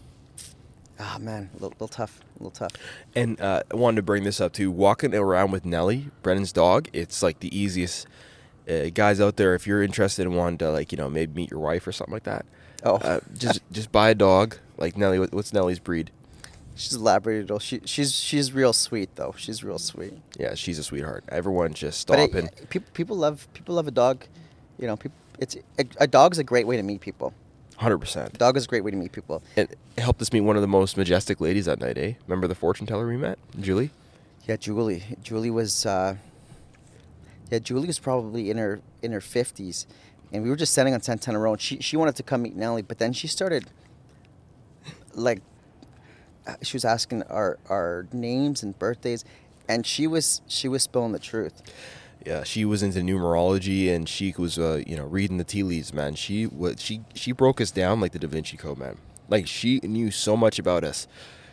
ah, man, a little, little tough, a little tough. And uh, I wanted to bring this up too. Walking around with Nelly, Brendan's dog, it's like the easiest. Uh, guys out there, if you're interested in wanting to like you know maybe meet your wife or something like that, Oh. uh, just just buy a dog like Nelly. What's Nelly's breed? She's a Labrador. She, she's she's real sweet though. She's real sweet. Yeah, she's a sweetheart. Everyone just But stop it, and people people love people love a dog. You know, people. It's a, a dog's a great way to meet people. Hundred percent. dog is a great way to meet people. It helped us meet one of the most majestic ladies that night, eh? Remember the fortune teller we met, Julie? Yeah, Julie. Julie was. Uh, yeah, Julie was probably in her in her fifties, and we were just standing on Santana Row. And she she wanted to come meet Nelly, but then she started, like, she was asking our our names and birthdays, and she was she was spilling the truth. Yeah, she was into numerology and she was, uh, you know, reading the tea leaves, man. She was she she broke us down like the Da Vinci Code, man. Like she knew so much about us,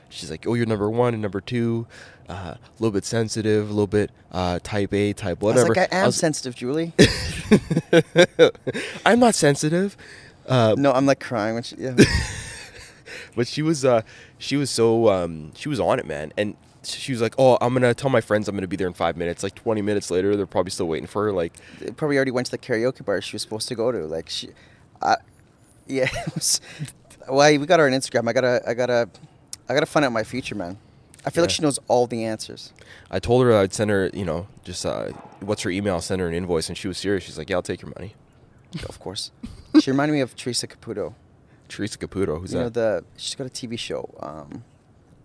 she's like, "Oh, you're number one and number two, uh, a little bit sensitive, a little bit uh, type A, type I was whatever." like, I am was- sensitive, Julie. I'm not sensitive. Uh, no, I'm like crying when she. Yeah. but she was uh she was so um she was on it man and she was like oh i'm gonna tell my friends i'm gonna be there in five minutes like 20 minutes later they're probably still waiting for her like They probably already went to the karaoke bar she was supposed to go to. Like she, I, yeah. Was, well, we got her on Instagram. I gotta, I gotta, I gotta find out my future, man. I feel like she knows all the answers. i told her i'd send her you know just uh what's her email I'll send her an invoice and she was serious she's like yeah i'll take your money Of course. she reminded me of Teresa Caputo. teresa caputo who's you know that the she's got a TV show um,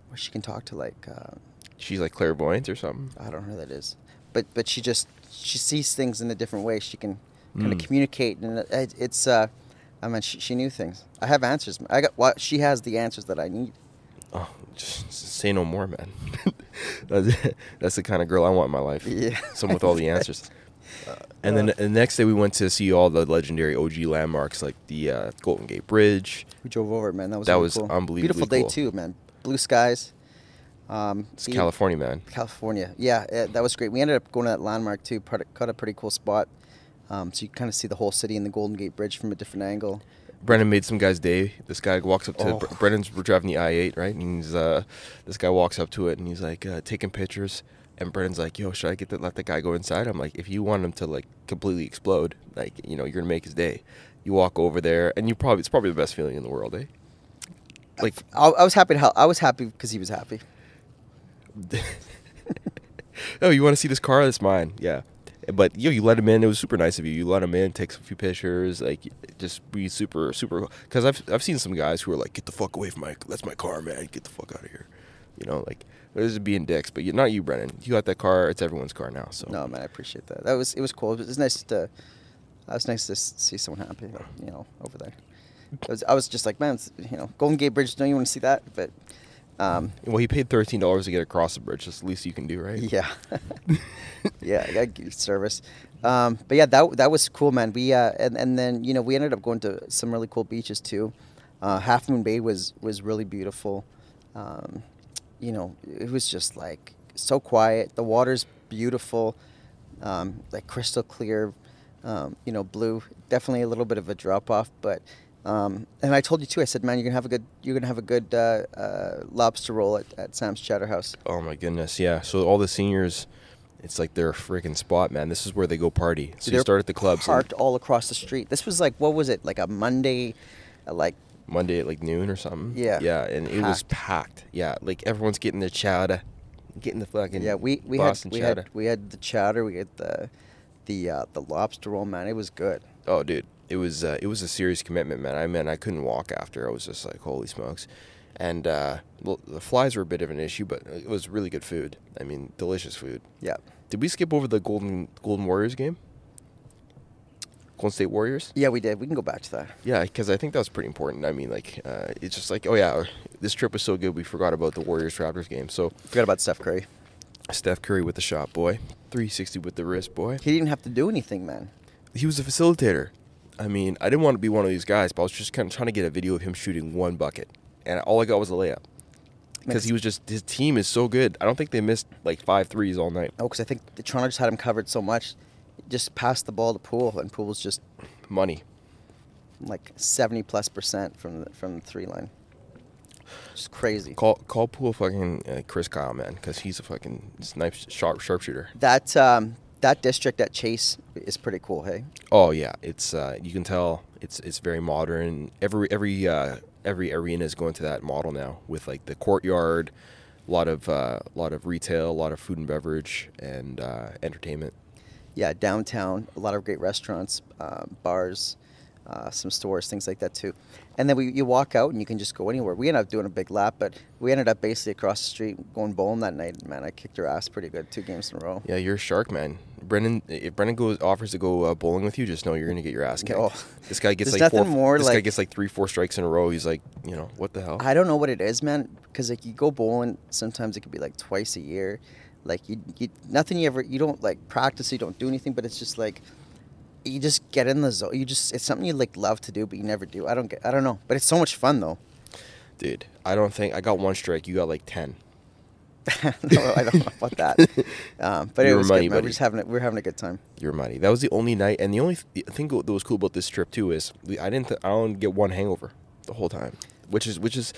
where she can talk to like uh, she's like clairvoyant or something I don't know who that is, but but she just she sees things in a different way. She can kind of Mm. communicate, and it, it's uh, I mean she, she knew things. I have answers. I got what she has the answers that I need. oh just say no more man that's, that's the kind of girl i want in my life Yeah. someone with all the answers Uh, and then the next day we went to see all the legendary og landmarks like the uh, golden gate bridge We drove over it, man. That was That really was cool. unbelievably beautiful day cool. too, man. Blue skies. Um, it's california man California. Yeah, eh, that was great. We ended up going to that landmark too. Cut a pretty cool spot. Um, so you kind of see the whole city and the Golden Gate Bridge from a different angle. Brendan made some guy's day. This guy walks up to Oh. Bre- Brendan's we're driving the I-8, right? And he's uh, this guy walks up to it and he's like uh, taking pictures. And Brendan's like, "Yo, should I get the, let the guy go inside?" I'm like, "If you want him to like completely explode, like you know, you're gonna make his day. You walk over there, and you probably it's probably the best feeling in the world, eh? Like, I, I was happy to help. I was happy because he was happy. oh, you want to see this car? That's mine. Yeah. But yo, you let him in. It was super nice of you. You let him in, take a few pictures, like just be super, super. Because I've I've seen some guys who are like, "Get the fuck away from my that's my car, man. Get the fuck out of here." You know, like this is being dicks. But you, not you, Brendan. You got that car. It's everyone's car now. So No, man, I appreciate that. That was it was cool. It was nice to. It was nice to see someone happy, you know, over there. Was, I was just like, man, you know, Golden Gate Bridge. Don't you want to see that? But, um, Well, he paid thirteen dollars to get across the bridge. That's the least you can do, right? yeah, yeah, I got good service. Um, but yeah, that that was cool, man. We uh, and and then you know we ended up going to some really cool beaches too. Uh, Half Moon Bay was was really beautiful. Um, you know, it was just like so quiet. The water's beautiful, um, like crystal clear. Um, you know, blue. Definitely a little bit of a drop off, but. Um, and I told you too. I said, "Man, you're gonna have a good, you're gonna have a good uh, uh, lobster roll at, at Sam's Chowder House." Oh my goodness, yeah. So all the seniors, it's like their freaking spot, man. This is where they go party. So you They're start at the clubs and parked all across the street. This was like what was it? Like a Monday, uh, like Monday at like noon or something. Yeah. Yeah, and it was Packed. packed. Yeah, like everyone's getting their chowder, getting the fucking yeah. We we Boston had we chowder. had we had the chowder. We had the the uh, the lobster roll. Man, it was good. Oh, dude, it was uh, it was a serious commitment, man. I mean, I couldn't walk after. I was just like, holy smokes. And uh, well, the flies were a bit of an issue, but it was really good food. I mean, delicious food. Yeah. Did we skip over the Golden Golden Warriors game? Golden State Warriors. Yeah, we did. We can go back to that. Yeah, because I think that was pretty important. I mean, like, uh, it's just like, oh yeah, this trip was so good, we forgot about the Warriors Raptors game. So Forgot about Steph Curry. Steph Curry with the shot, boy. 360 with the wrist, boy. He didn't have to do anything, man. He was a facilitator. I mean, I didn't want to be one of these guys, but I was just kind of trying to get a video of him shooting one bucket, and all I got was a layup. Because he was just his team is so good. I don't think they missed like five threes all night. Oh, because I think the Toronto just had him covered so much. Just passed the ball to Poole, and Poole was just Money. like seventy plus percent from the, from the three line. Just crazy. Call call Poole fucking uh, Chris Kyle, man, because he's a fucking snipe sharp sharpshooter. That um, that district at Chase is pretty cool. Hey. Oh yeah, it's uh, you can tell it's it's very modern. Every every uh, every arena is going to that model now with like the courtyard, a lot of uh, a lot of retail, a lot of food and beverage, and uh, entertainment. yeah, downtown, a lot of great restaurants, uh, bars, uh, some stores, things like that too. And then we, you walk out and you can just go anywhere. We ended up doing a big lap, but we ended up basically across the street going bowling that night. Man, I kicked her ass pretty good, two games in a row. Yeah, you're a shark, man. Brendan, if Brendan goes offers to go uh, bowling with you, just know you're gonna get your ass kicked. Oh. This guy gets like four. more this guy gets like three, four strikes in a row. He's like, you know, what the hell? I don't know what it is, man, because like you go bowling, sometimes it could be like twice a year. Like you, you, nothing you ever, you don't like practice, you don't do anything, but it's just like you just get in the zone. You just, it's something you like love to do, but you never do. I don't get, I don't know, but it's so much fun though. Dude, I don't think I got one strike. You got like ten. no, I don't know about that. Um, but You it was money, good. Buddy. We're just having a, we're having a good time. Your money. That was the only night, and the only th- thing that was cool about this trip too is we, I didn't th- I don't get one hangover the whole time, which is which is,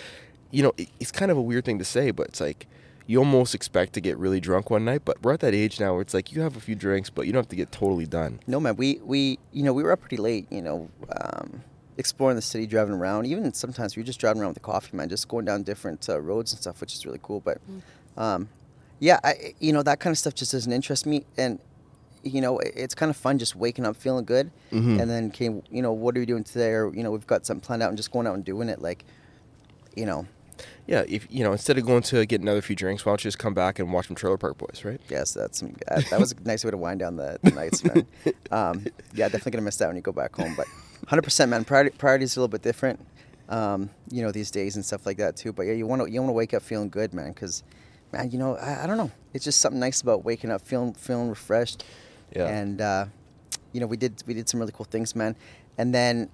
you know, it, it's kind of a weird thing to say, but it's like you almost expect to get really drunk one night, but we're at that age now where it's like you have a few drinks, but you don't have to get totally done. No man, we we you know we were up pretty late. You know, um, exploring the city, driving around. Even sometimes we were just driving around with the coffee man, just going down different uh, roads and stuff, which is really cool. But um, yeah, I, you know that kind of stuff just doesn't interest me, and you know it's kind of fun just waking up feeling good, Mhm. and then came you know what are we doing today? Or you know we've got something planned out and just going out and doing it. Like, you know, Yeah, if you know, instead of going to get another few drinks, why don't you just come back and watch some Trailer Park Boys, right? yes, that's uh, that was a nice way to wind down the, the nights, man. Um, yeah, definitely gonna miss that when you go back home. But 100%, man. Priority, priorities are a little bit different, um, you know, these days and stuff like that too. But yeah, you want to you want to wake up feeling good, man. Because, man, you know, I, I don't know. It's just something nice about waking up feeling feeling refreshed. Yeah. And uh, you know, we did we did some really cool things, man. And then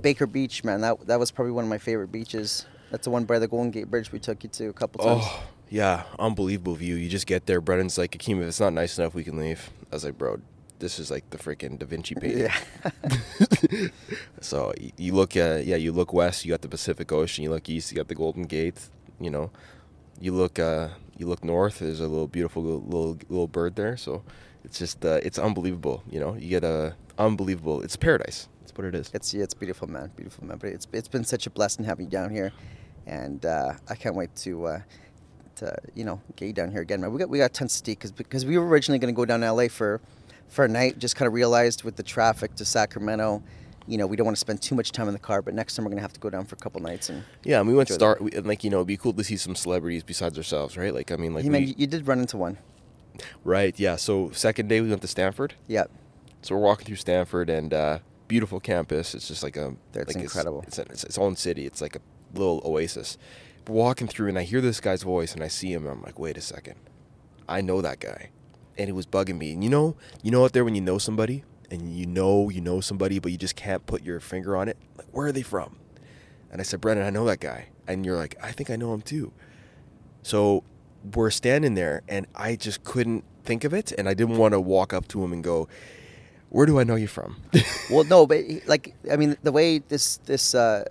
Baker Beach, man. That that was probably one of my favorite beaches. That's the one by the Golden Gate Bridge we took you to a couple times. Oh, yeah, unbelievable view. You just get there. Brendan's like, Akeem, if it's not nice enough, we can leave. I was like, bro, this is like the freaking Da Vinci painting. Yeah. so you look, uh, yeah, you look west, you got the Pacific Ocean. You look east, you got the Golden Gate. You know, you look, uh, you look north. There's a little beautiful little little, little bird there. So it's just, uh, it's unbelievable. You know, you get a unbelievable. It's paradise. That's what it is. It's yeah, it's beautiful, man. Beautiful, man. But it's it's been such a blessing having you down here, and uh, I can't wait to uh, to you know get you down here again, man. We got we got tons to see because because we were originally going to go down to LA for for a night. Just kind of realized with the traffic to Sacramento, you know, we don't want to spend too much time in the car. But next time we're gonna have to go down for a couple nights. And Yeah, and we went start we, and like you know, it'd be cool to see some celebrities besides ourselves, right? Like I mean, like man, we- you, you did run into one. right, yeah. So second day we went to Stanford. Yeah, So we're walking through Stanford and uh, beautiful campus. It's just like a That's like incredible. It's, it's, it's its own city. It's like a little oasis. Walking through and I hear this guy's voice and I see him and I'm like, wait a second, I know that guy, and it was bugging me. And you know, you know out there when you know somebody and you know you know somebody but you just can't put your finger on it. Like where are they from? And I said, Brendan, I know that guy. And you're like, I think I know him too. So we're standing there, and I just couldn't think of it, and I didn't want to walk up to him and go, "Where do I know you from?" well, no, but like I mean, the way this this uh,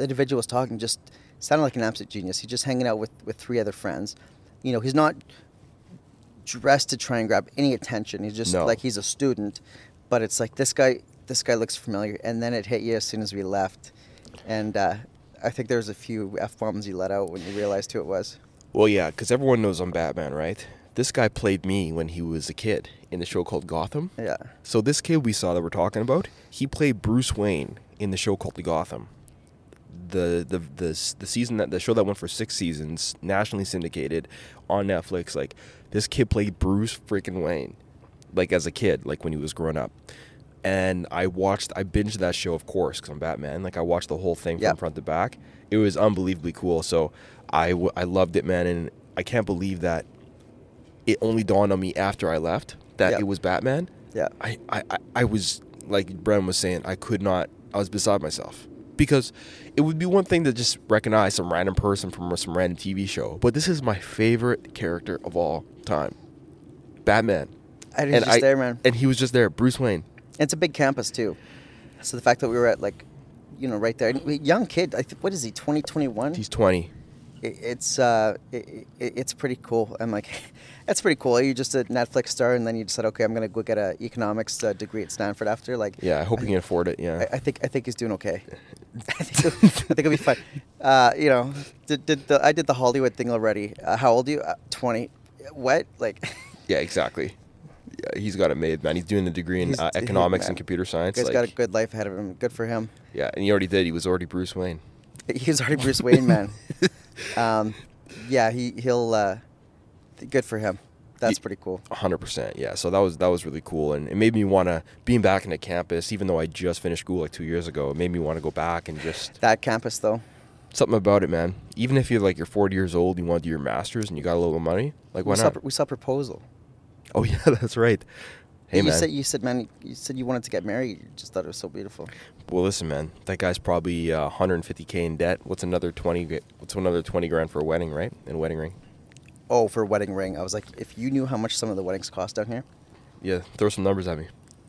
individual was talking just sounded like an absolute genius. He's just hanging out with with three other friends. You know, he's not dressed to try and grab any attention. He's just No. like he's a student, but it's like this guy this guy looks familiar, and then it hit you as soon as we left, and uh, I think there was a few f bombs you let out when you realized who it was. well, yeah, because everyone knows I'm Batman, right? This guy played me when he was a kid in the show called Gotham. Yeah, So this kid we saw that we're talking about, he played Bruce Wayne in the show called The Gotham. The the the the season that the show that went for six seasons, nationally syndicated on Netflix. Like this kid played Bruce freaking Wayne, like as a kid, like when he was growing up. And I watched, I binged that show, of course, because I'm Batman. Like I watched the whole thing from front to back. It was unbelievably cool. So I w- I loved it, man, and I can't believe that it only dawned on me after I left that Yep. it was Batman. yeah. I, I, I- I was like Bren was saying, I could not. I was beside myself because it would be one thing to just recognize some random person from some random TV show, but this is my favorite character of all time, Batman. And he's just there, man. And he was just there, Bruce Wayne. It's a big campus too, so the fact that we were at like, you know, right there, young kid. I th- what is he? Twenty twenty one. He's twenty. It, it's uh, it, it, it's pretty cool. I'm like, that's pretty cool. You're just a Netflix star, and then you decide, okay, I'm gonna go get a economics uh, degree at Stanford after. Like, Yeah, I hope he can afford it. Yeah. I, I think I think he's doing okay. I think, I think it'll be fine. Uh, you know, did, did the, I did the Hollywood thing already. Uh, how old are you? Uh, Twenty. What? Like, yeah, exactly. Yeah, he's got it made, man. He's doing the degree in He's- uh, he- economics man. and computer science. guy's like- got a good life ahead of him. Good for him. yeah, and he already did. He was already Bruce Wayne. He's already Bruce Wayne, man. Um, yeah, he he'll. Uh, good for him. That's pretty cool. hundred percent, yeah. So that was that was really cool, and it made me want to being back in the campus. Even though I just finished school like two years ago, it made me want to go back and just That campus, though. something about it, man. Even if you're like you're forty years old, you want to do your masters, and you got a little money, like why we not? Saw, we saw proposal. oh yeah, that's right. Hey, you man. said you said man you said you wanted to get married. You just thought it was so beautiful. Well, listen, man. That guy's probably uh, 150k in debt. What's another 20? What's another 20 grand for a wedding, right? And a wedding ring. Oh, for a wedding ring, I was like, if you knew how much some of the weddings cost down here. Yeah, throw some numbers at me.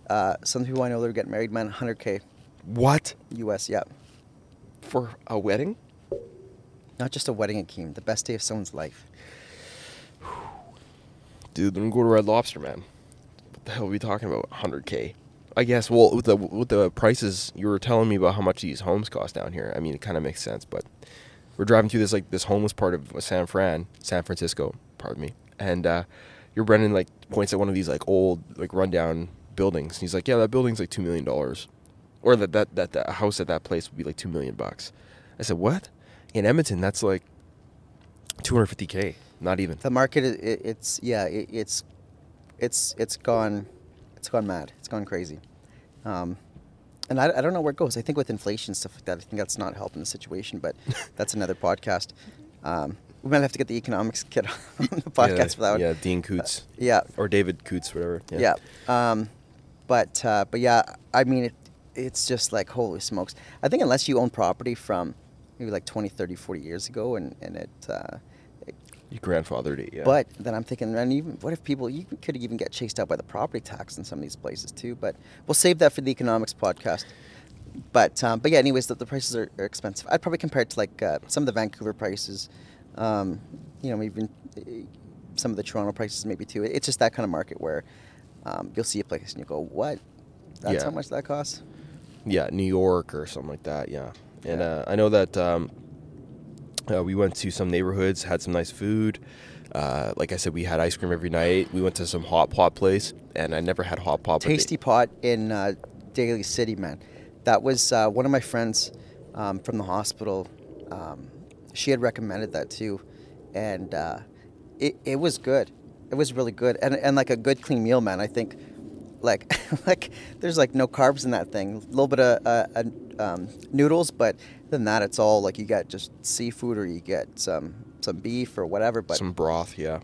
Uh, some people I know that are getting married, man, 100k What US. Yeah, for a wedding? not just a wedding, Akeem. The best day of someone's life. Dude, then go to Red Lobster, man. What the hell are we talking about? 100k. I guess. Well, with the with the prices, you were telling me about how much these homes cost down here. I mean, it kind of makes sense, but we're driving through this like this homeless part of San Fran, San Francisco. Pardon me. And uh, your Brendan like points at one of these like old like rundown buildings. And he's like, "Yeah, that building's like two million dollars, or that that that that house at that place would be like two million bucks." I said, "What?" In Edmonton, that's like 250k. Not even. The market, i- i it's yeah, it, it's it's it's gone, it's gone mad. It's gone crazy. Um, and I, I don't know where it goes. I think with inflation and stuff like that, I think that's not helping the situation. But that's another podcast. Um, we might have to get the economics kid on the podcast yeah, for that one. Yeah, Dean Coots. Yeah, or David Coots, whatever. yeah. Um, but uh, but yeah, I mean, it, it's just like holy smokes. I think unless you own property from maybe like 20, 30, 40 years ago, and and it. Uh, it Your grandfathered it, yeah. But then I'm thinking, and even what if people you could even get chased out by the property tax in some of these places too? But we'll save that for the economics podcast. But um, but yeah, anyways, the, the prices are, are expensive. I'd probably compare it to like uh, some of the Vancouver prices, um, you know, even uh, some of the Toronto prices maybe too. It's just that kind of market where um, you'll see a place and you go, what? That's Yeah. how much that costs. yeah, New York or something like that. Yeah, and Yeah. uh, I know that um, uh, we went to some neighborhoods, had some nice food. Uh, like I said, we had ice cream every night. We went to some hot pot place, and I never had hot pot. but they- Tasty Pot in uh, Daly City, man. That was uh, one of my friends um, from the hospital. Um, she had recommended that too, and uh, it it was good. It was really good, and and like a good clean meal, man. I think, like like there's like no carbs in that thing. A little bit of uh, uh, um, noodles, but than that, it's all like you get just seafood or you get some some beef or whatever. But some broth. Yeah,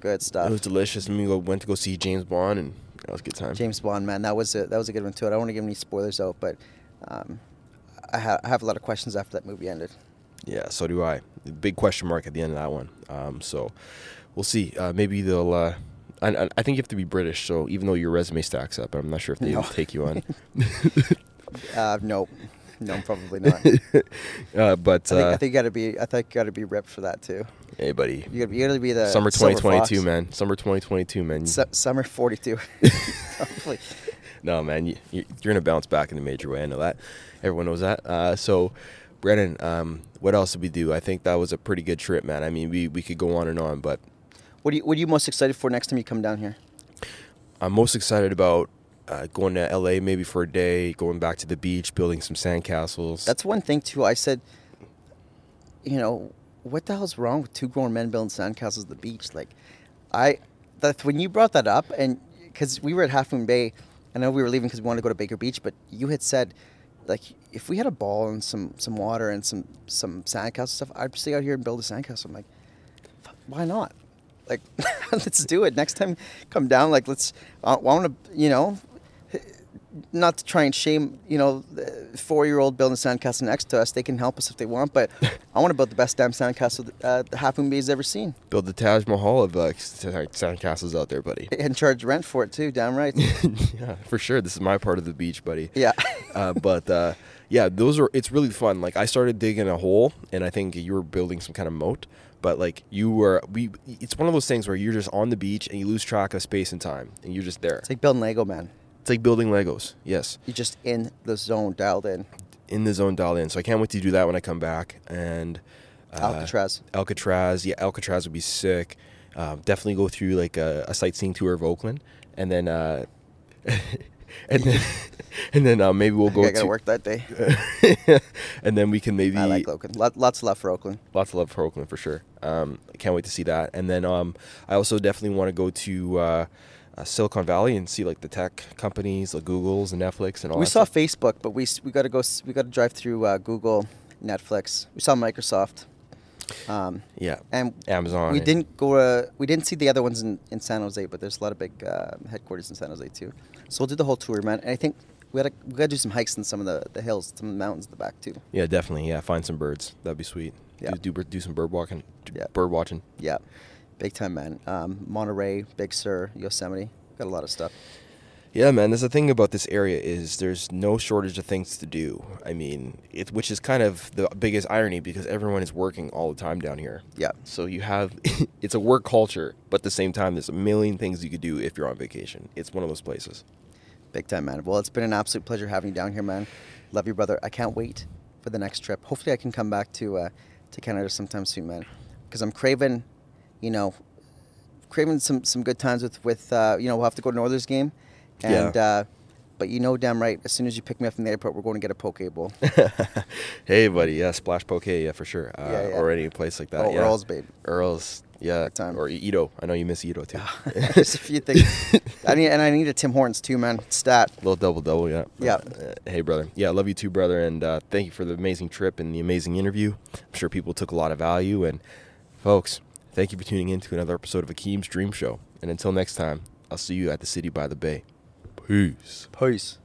good stuff. it was delicious. And we went to go see James Bond, and that was a good time. James Bond, man, that was a, that was a good one too. I don't want to give any spoilers out, but um, I, ha- I have a lot of questions after that movie ended. Yeah, so do I. Big question mark at the end of that one. Um, so we'll see. Uh, maybe they'll. Uh, I, I- think you have to be British, so even though your resume stacks up, I'm not sure if they No. will take you on. Uh, no, no, probably not. uh, but I think, uh, I think you got to be. I think you got to be ripped for that too. hey, buddy, You got to be the summer silver 2022, fox. man. Summer 2022, man. Su- summer forty two. Probably. no, man, you, you- you're gonna bounce back in a major way. I know that. Everyone knows that. Uh, so, Brendan, um, what else did we do? I think that was a pretty good trip, man. I mean, we, we could go on and on, but What are you What are you most excited for next time you come down here? I'm most excited about uh, going to LA maybe for a day, going back to the beach, building some sandcastles. That's one thing too. I said, you know, what the hell's wrong with two grown men building sandcastles at the beach? Like, I, that when you brought that up, and because we were at Half Moon Bay, I know we were leaving because we wanted to go to Baker Beach, but you had said, like, if we had a ball and some some water and some some sandcastle stuff, I'd stay out here and build a sandcastle. I'm like, why not? Like, let's do it next time. Come down. Like, let's. I want to, you know, not to try and shame, you know, the four-year-old building a sandcastle next to us. They can help us if they want, but I want to build the best damn sandcastle that, uh, the Half Moon Bay's ever seen, build the Taj Mahal of uh, sandcastles out there, buddy. and charge rent for it too. Damn right. yeah, for sure. This is my part of the beach, buddy. yeah. uh, but uh, yeah, those are. It's really fun. Like I started digging a hole, and I think you were building some kind of moat. But like you were, we. It's one of those things where you're just on the beach and you lose track of space and time, and you're just there. It's like building Lego, man. It's like building Legos. Yes, You're just in the zone, dialed in. in the zone, dialed in. So I can't wait to do that when I come back. And uh, Alcatraz. Alcatraz, yeah, Alcatraz would be sick. Um, definitely go through like a, a sightseeing tour of Oakland, and then uh, and then and then uh, maybe we'll go I gotta to work that day. and then we can maybe I like Oakland. Lot, lots of love for Oakland. lots of love for Oakland for sure. Um, I can't wait to see that. And then um, I also definitely want to go to uh, uh, Silicon Valley and see like the tech companies, like Google's and Netflix and all. We saw stuff. Facebook, but we we got to go. We got to drive through uh, Google, Netflix. We saw Microsoft. Um, Yeah. and Amazon. we didn't go. Uh, we didn't see the other ones in, in San Jose, but there's a lot of big uh, headquarters in San Jose too. So we'll do the whole tour, man. And I think we gotta we gotta do some hikes in some of the, the hills, some of the mountains in the back too. Yeah, definitely. Yeah, find some birds. That'd be sweet. Yeah. Do, do do some bird walking. do Yeah. Bird watching. Yeah, big time, man. Um, Monterey, Big Sur, Yosemite, got a lot of stuff. Yeah, man. There's the thing about this area is there's no shortage of things to do. I mean, it which is kind of the biggest irony because everyone is working all the time down here. Yeah, So you have it's a work culture, but at the same time, there's a million things you could do if you're on vacation. It's one of those places. big time, man. Well, it's been an absolute pleasure having you down here, man. Love you, brother. I can't wait for the next trip. Hopefully, I can come back to uh, to Canada sometime soon, man. Because I'm craving, you know, craving some some good times with with uh, you know we'll have to go to Northers game, and Yeah. uh, but you know damn right as soon as you pick me up from the airport, we're going to get a poke bowl. hey, buddy. Yeah, Splash Poke. Yeah, for sure. Uh, Yeah, yeah. Or any place like that. Oh, yeah. Earl's, babe. Earl's. Yeah. Time. Or Ito. I know you miss Ito too. There's a few things. I need and I need a Tim Hortons too, man. Stat. little double double, yeah. Yeah. Uh, hey, brother. Yeah, love you too, brother. And uh, thank you for the amazing trip and the amazing interview. I'm sure people took a lot of value. And folks, thank you for tuning in to another episode of Akeem's Dream Show. And until next time, I'll see you at the city by the bay. Peace. Peace.